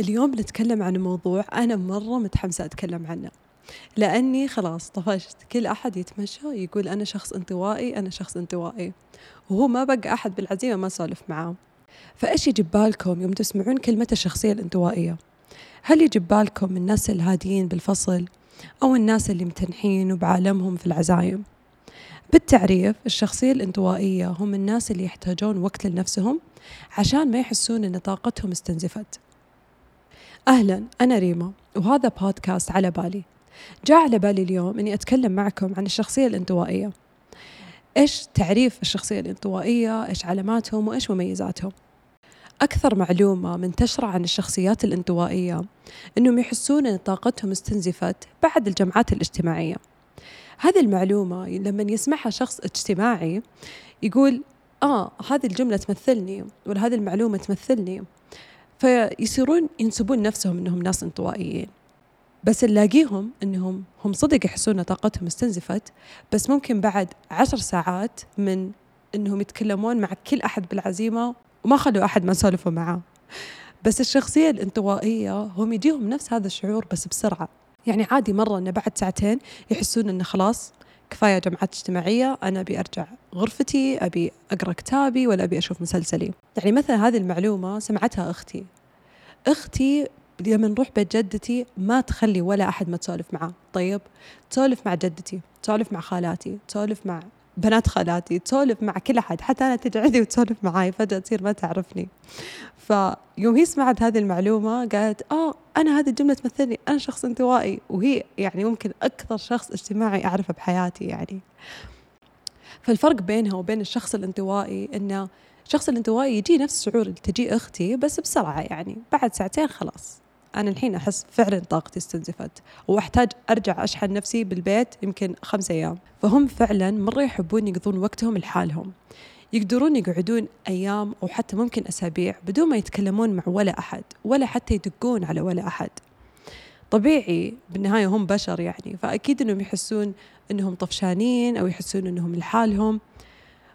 اليوم بنتكلم عن موضوع أنا مرة متحمسة أتكلم عنه. لأني خلاص طفشت. كل أحد يتمشى يقول أنا شخص انطوائي أنا شخص انطوائي. وهو ما بقى أحد بالعزيمة ما سولف معاه. فإيش يجي ببالكم يوم تسمعون كلمة الشخصية الانطوائية؟ هل يجي ببالكم الناس الهاديين بالفصل أو الناس اللي متنحين وبعالمهم في العزايم؟ بالتعريف الشخصية الانطوائية هم الناس اللي يحتاجون وقت لنفسهم عشان ما يحسون أن طاقتهم استنزفت. أهلا أنا ريما وهذا بودكاست على بالي. جاء على بالي اليوم أني أتكلم معكم عن الشخصية الانطوائية. إيش تعريف الشخصية الانطوائية؟ إيش علاماتهم؟ وإيش مميزاتهم؟ أكثر معلومة منتشرة عن الشخصيات الانطوائية أنهم يحسون أن طاقتهم استنزفت بعد الجمعات الاجتماعية. هذه المعلومة لما يسمعها شخص اجتماعي يقول آه هذه الجملة تمثلني ولا هذه المعلومة تمثلني. فيصيرون ينسبون نفسهم إنهم ناس انطوائيين. بس نلاقيهم إنهم هم صدق يحسون طاقتهم استنزفت بس ممكن بعد عشر ساعات من إنهم يتكلمون مع كل أحد بالعزيمة وما خلوا أحد ما سولفوا معاه بس الشخصية الانطوائية هم يجيهم نفس هذا الشعور بس بسرعة. يعني عادي مرة إنه بعد ساعتين يحسون إنه خلاص كفاية جمعات اجتماعية أنا أبي أرجع غرفتي أبي أقرأ كتابي ولا أبي أشوف مسلسلي. يعني مثلا هذه المعلومة سمعتها أختي. أختي لما نروح بيت جدتي ما تخلي ولا أحد ما تسولف معاه طيب؟ تسولف مع جدتي تسولف مع خالاتي تسولف مع بنات خالاتي تسولف مع كل أحد. حتى أنا تجي عندي وتسولف معاي فجأة تصير ما تعرفني. فيوم هي سمعت هذه المعلومة قالت آه أنا هذه الجملة تمثلني. أنا شخص انطوائي وهي يعني ممكن أكثر شخص اجتماعي أعرفه بحياتي يعني. فالفرق بينها وبين الشخص الانطوائي انه الشخص الانطوائي يجي نفس الشعور اللي تجي أختي بس بسرعة يعني بعد ساعتين خلاص. أنا الحين أحس فعلا طاقتي استنزفت وأحتاج أرجع أشحن نفسي بالبيت يمكن خمسة أيام. فهم فعلا مرة يحبون يقضون وقتهم لحالهم. يقدرون يقعدون أيام أو حتى ممكن أسابيع بدون ما يتكلمون مع ولا أحد ولا حتى يدقون على ولا أحد. طبيعي بالنهاية هم بشر يعني فأكيد إنهم يحسون إنهم طفشانين أو يحسون إنهم لحالهم.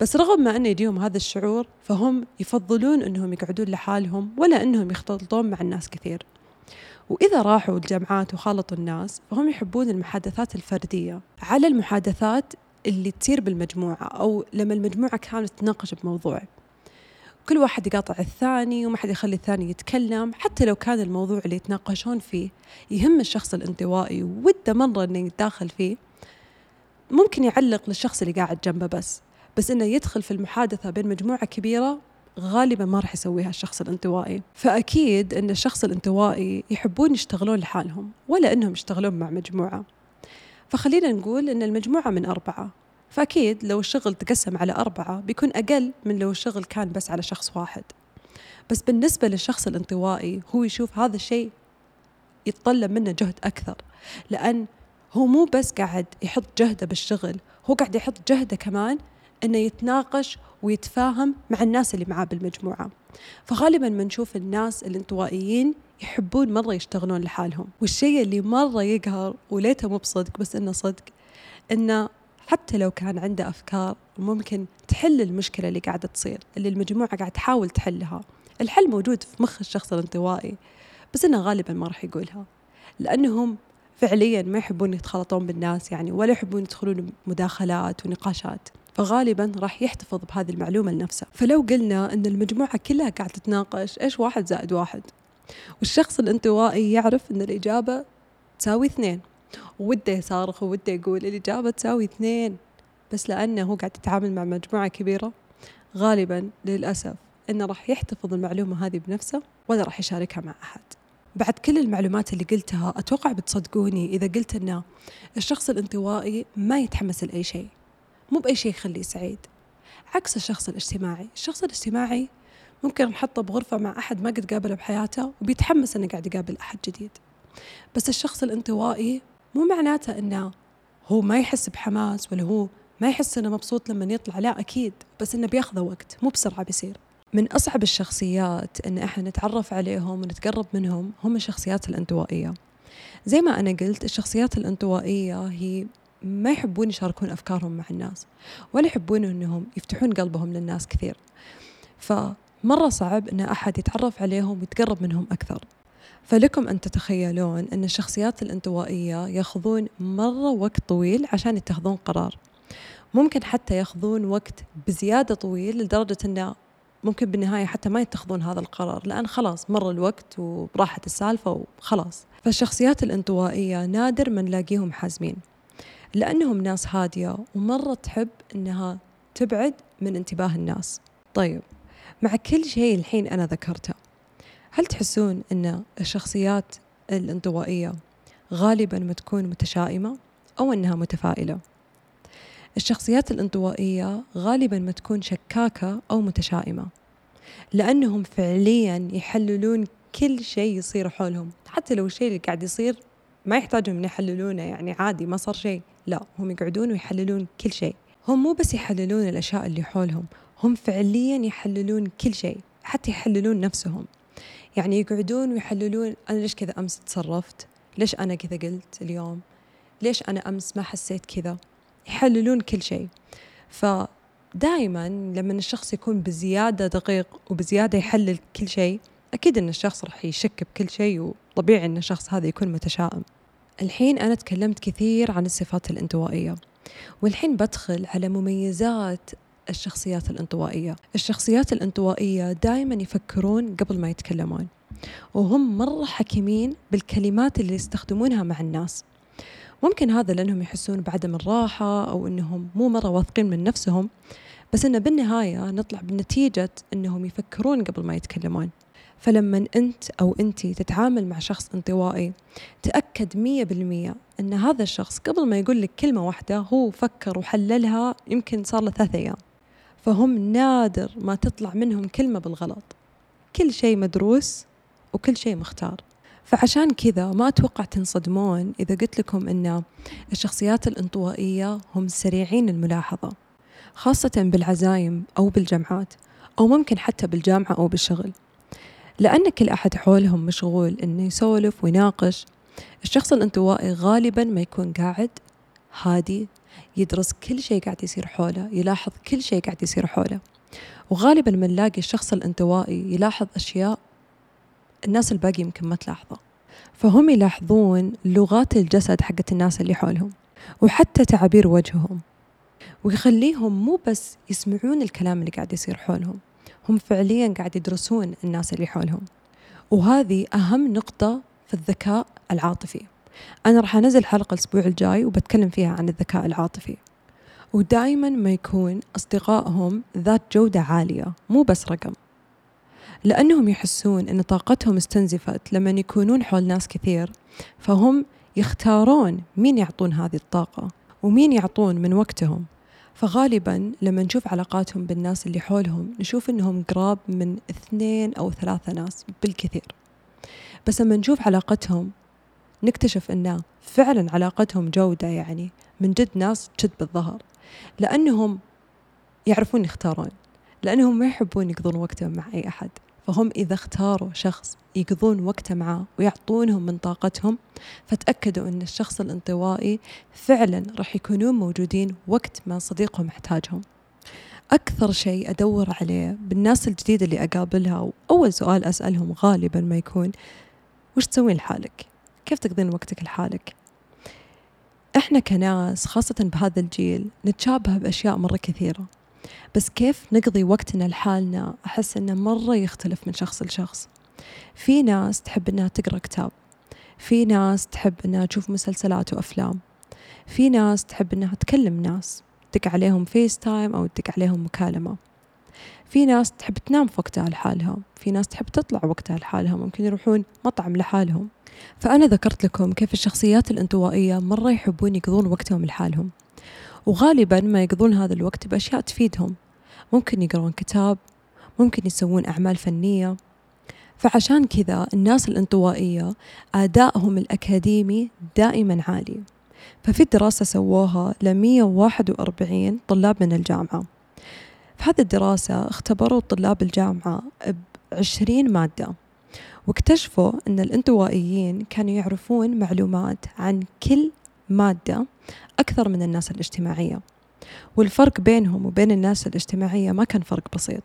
بس رغم ما أنه يجيهم هذا الشعور فهم يفضلون أنهم يقعدون لحالهم ولا أنهم يختلطون مع الناس كثير. وإذا راحوا الجامعات وخالطوا الناس فهم يحبون المحادثات الفردية. على المحادثات اللي تصير بالمجموعة أو لما المجموعة كانت تناقش بموضوع. كل واحد يقاطع الثاني وما حد يخلي الثاني يتكلم حتى لو كان الموضوع اللي يتناقشون فيه يهم الشخص الانطوائي وده مرة إنه يتداخل فيه ممكن يعلق للشخص اللي قاعد جنبه بس. بس إنه يدخل في المحادثة بين مجموعة كبيرة غالبا ما راح يسويها الشخص الانطوائي. فأكيد أن الشخص الانطوائي يحبون يشتغلون لحالهم ولا أنهم يشتغلون مع مجموعة. فخلينا نقول أن المجموعة من أربعة. فأكيد لو الشغل تقسم على أربعة بيكون أقل من لو الشغل كان بس على شخص واحد. بس بالنسبة للشخص الانطوائي هو يشوف هذا الشيء يتطلب منه جهد أكثر لأن هو مو بس قاعد يحط جهده بالشغل هو قاعد يحط جهده كمان إنه يتناقش ويتفاهم مع الناس اللي معاه بالمجموعة. فغالبا ما نشوف الناس الانطوائيين يحبون مرة يشتغلون لحالهم. والشيء اللي مرة يقهر وليته مو بصدق بس إنه صدق إنه حتى لو كان عنده أفكار ممكن تحل المشكلة اللي قاعدة تصير اللي المجموعة قاعدة تحاول تحلها. الحل موجود في مخ الشخص الانطوائي بس إنه غالبا ما راح يقولها. لأنهم فعليا ما يحبون يتخلطون بالناس يعني ولا يحبون يدخلون مداخلات ونقاشات. فغالبا راح يحتفظ بهذه المعلومة لنفسه. فلو قلنا أن المجموعة كلها قاعدة تتناقش إيش واحد زائد واحد؟ والشخص الانطوائي يعرف أن الإجابة تساوي اثنين. وده يصارخ وده يقول الإجابة تساوي اثنين بس لأنه هو قاعد يتعامل مع مجموعة كبيرة. غالبا للأسف أنه راح يحتفظ المعلومة هذه بنفسه ولا راح يشاركها مع أحد. بعد كل المعلومات اللي قلتها أتوقع بتصدقوني إذا قلت أن الشخص الانطوائي ما يتحمس لأي شيء مو بأي شيء يخليه سعيد. عكس الشخص الاجتماعي الشخص الاجتماعي ممكن نحطه بغرفة مع أحد ما قد قابله بحياته وبيتحمس إنه قاعد يقابل أحد جديد. بس الشخص الانطوائي مو معناته إنه هو ما يحس بحماس ولا هو ما يحس إنه مبسوط لما يطلع. لا أكيد بس إنه بياخذ وقت مو بسرعة بيصير. من أصعب الشخصيات إن إحنا نتعرف عليهم ونتقرب منهم هم الشخصيات الانطوائية. زي ما أنا قلت الشخصيات الانطوائية هي ما يحبون يشاركون أفكارهم مع الناس ولا يحبون أنهم يفتحون قلبهم للناس كثير. فمرة صعب أن أحد يتعرف عليهم ويتقرب منهم أكثر. فلكم أن تتخيلون أن الشخصيات الانطوائية يأخذون مرة وقت طويل عشان يتخذون قرار. ممكن حتى ياخذون وقت بزيادة طويل لدرجة أنه ممكن بالنهاية حتى ما يتخذون هذا القرار لأن خلاص مر الوقت وراحت السالفة وخلاص. فالشخصيات الانطوائية نادر ما نلاقيهم حازمين لأنهم ناس هادية ومرة تحب أنها تبعد من انتباه الناس. طيب مع كل شيء الحين أنا ذكرته هل تحسون أن الشخصيات الانطوائية غالبا ما تكون متشائمة أو أنها متفائلة؟ الشخصيات الانطوائية غالبا ما تكون شكاكة أو متشائمة لأنهم فعليا يحللون كل شيء يصير حولهم. حتى لو الشيء اللي قاعد يصير ما يحتاجهم يحللونه يعني عادي ما صار شيء. لا هم يقعدون ويحللون كل شيء. هم مو بس يحللون الأشياء اللي حولهم هم فعليا يحللون كل شيء حتى يحللون نفسهم. يعني يقعدون ويحللون أنا ليش كذا أمس تصرفت؟ ليش أنا كذا قلت اليوم؟ ليش أنا أمس ما حسيت كذا؟ يحللون كل شيء. فدائما لما الشخص يكون بزيادة دقيق وبزيادة يحلل كل شيء أكيد أن الشخص راح يشك بكل شيء وطبيعي أن الشخص هذا يكون متشائم. الحين أنا تكلمت كثير عن الصفات الانطوائية والحين بدخل على مميزات الشخصيات الانطوائية. الشخصيات الانطوائية دائما يفكرون قبل ما يتكلمون وهم مرة حكيمين بالكلمات اللي يستخدمونها مع الناس. ممكن هذا لأنهم يحسون بعدم الراحة أو أنهم مو مرة واثقين من نفسهم بس أنه بالنهاية نطلع بنتيجة أنهم يفكرون قبل ما يتكلمون. فلما أنت أو أنت تتعامل مع شخص انطوائي تأكد مية بالمية أن هذا الشخص قبل ما يقول لك كلمة واحدة هو فكر وحللها يمكن صار له ثلاثة أيام. فهم نادر ما تطلع منهم كلمة بالغلط. كل شيء مدروس وكل شيء مختار. فعشان كذا ما أتوقع تنصدمون إذا قلت لكم أن الشخصيات الانطوائية هم سريعين الملاحظة خاصة بالعزايم أو بالجامعات أو ممكن حتى بالجامعة أو بالشغل. لأن كل أحد حولهم مشغول إنه يسولف ويناقش الشخص الانطوائي غالبا ما يكون قاعد هادي يدرس كل شيء قاعد يصير حوله يلاحظ كل شيء قاعد يصير حوله. وغالبا ما نلاقي الشخص الانطوائي يلاحظ أشياء الناس الباقي يمكن ما تلاحظه. فهم يلاحظون لغات الجسد حقت الناس اللي حولهم وحتى تعابير وجههم. ويخليهم مو بس يسمعون الكلام اللي قاعد يصير حولهم هم فعليا قاعد يدرسون الناس اللي حولهم. وهذه أهم نقطة في الذكاء العاطفي. أنا راح أنزل حلقة الأسبوع الجاي وبتكلم فيها عن الذكاء العاطفي. ودائما ما يكون أصدقائهم ذات جودة عالية مو بس رقم. لأنهم يحسون أن طاقتهم استنزفت لما يكونون حول ناس كثير فهم يختارون مين يعطون هذه الطاقة ومين يعطون من وقتهم. فغالبا لما نشوف علاقاتهم بالناس اللي حولهم نشوف إنهم قراب من اثنين أو ثلاثة ناس بالكثير. بس لما نشوف علاقتهم نكتشف انه فعلا علاقتهم جودة يعني من جد ناس جد بالظهر لأنهم يعرفون يختارون لأنهم ما يحبون يقضون وقتهم مع أي أحد فهم إذا اختاروا شخص يقضون وقته معاه ويعطونهم من طاقتهم فتأكدوا أن الشخص الانطوائي فعلا راح يكونون موجودين وقت ما صديقهم محتاجهم أكثر شيء أدور عليه بالناس الجديدة اللي أقابلها وأول سؤال أسألهم غالبا ما يكون وش تسوين لحالك؟ كيف تقضين وقتك لحالك؟ إحنا كناس خاصة بهذا الجيل نتشابه بأشياء مرة كثيرة بس كيف نقضي وقتنا لحالنا؟ أحس إنه مرة يختلف من شخص لشخص. في ناس تحب إنها تقرأ كتاب في ناس تحب إنها تشوف مسلسلات وأفلام في ناس تحب إنها تكلم ناس تدق عليهم FaceTime أو تدق عليهم مكالمة. في ناس تحب تنام في وقتها لحالها في ناس تحب تطلع وقتها لحالها ممكن يروحون مطعم لحالهم. فأنا ذكرت لكم كيف الشخصيات الانطوائية مرة يحبون يقضون وقتهم لحالهم. وغالبا ما يقضون هذا الوقت بأشياء تفيدهم. ممكن يقرون كتاب ممكن يسوون أعمال فنية. فعشان كذا الناس الانطوائية أدائهم الأكاديمي دائما عالي. ففي دراسة سووها ل 141 طلاب من الجامعة. هذه الدراسة اختبروا طلاب الجامعة ب 20 مادة واكتشفوا أن الانطوائيين كانوا يعرفون معلومات عن كل مادة أكثر من الناس الاجتماعية والفرق بينهم وبين الناس الاجتماعية ما كان فرق بسيط.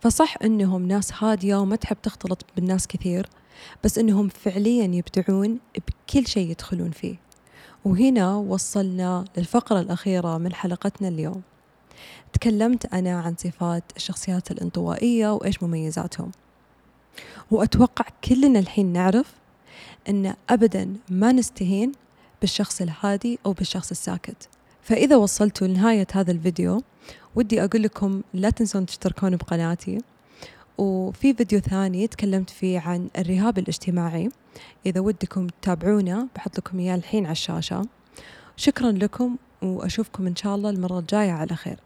فصح أنهم ناس هادية وما تحب تختلط بالناس كثير بس إنهم فعليا يبدعون بكل شيء يدخلون فيه. وهنا وصلنا للفقرة الأخيرة من حلقتنا اليوم. تكلمت أنا عن صفات الشخصيات الانطوائية وإيش مميزاتهم. وأتوقع كلنا الحين نعرف أن أبدا ما نستهين بالشخص الهادي أو بالشخص الساكت. فإذا وصلتوا لنهاية هذا الفيديو ودي أقول لكم لا تنسون تشتركون بقناتي. وفي فيديو ثاني تكلمت فيه عن الرهاب الاجتماعي. إذا ودكم تتابعونا بحط لكم إياه الحين على الشاشة. شكرا لكم وأشوفكم إن شاء الله المرة الجاية. على خير.